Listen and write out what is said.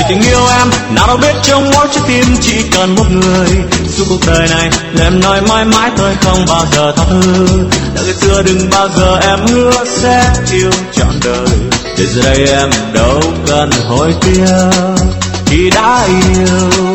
vì tình yêu em, nào đâu biết trong mỗi trái tim, chỉ cần một người. Suốt cuộc đời này, em nói mãi mãi tôi không bao giờ tha thứ. Đã ngày xưa đừng bao giờ em hứa sẽ yêu trọn đời. Để giờ đây em đâu cần hối tiếc, khi đã yêu.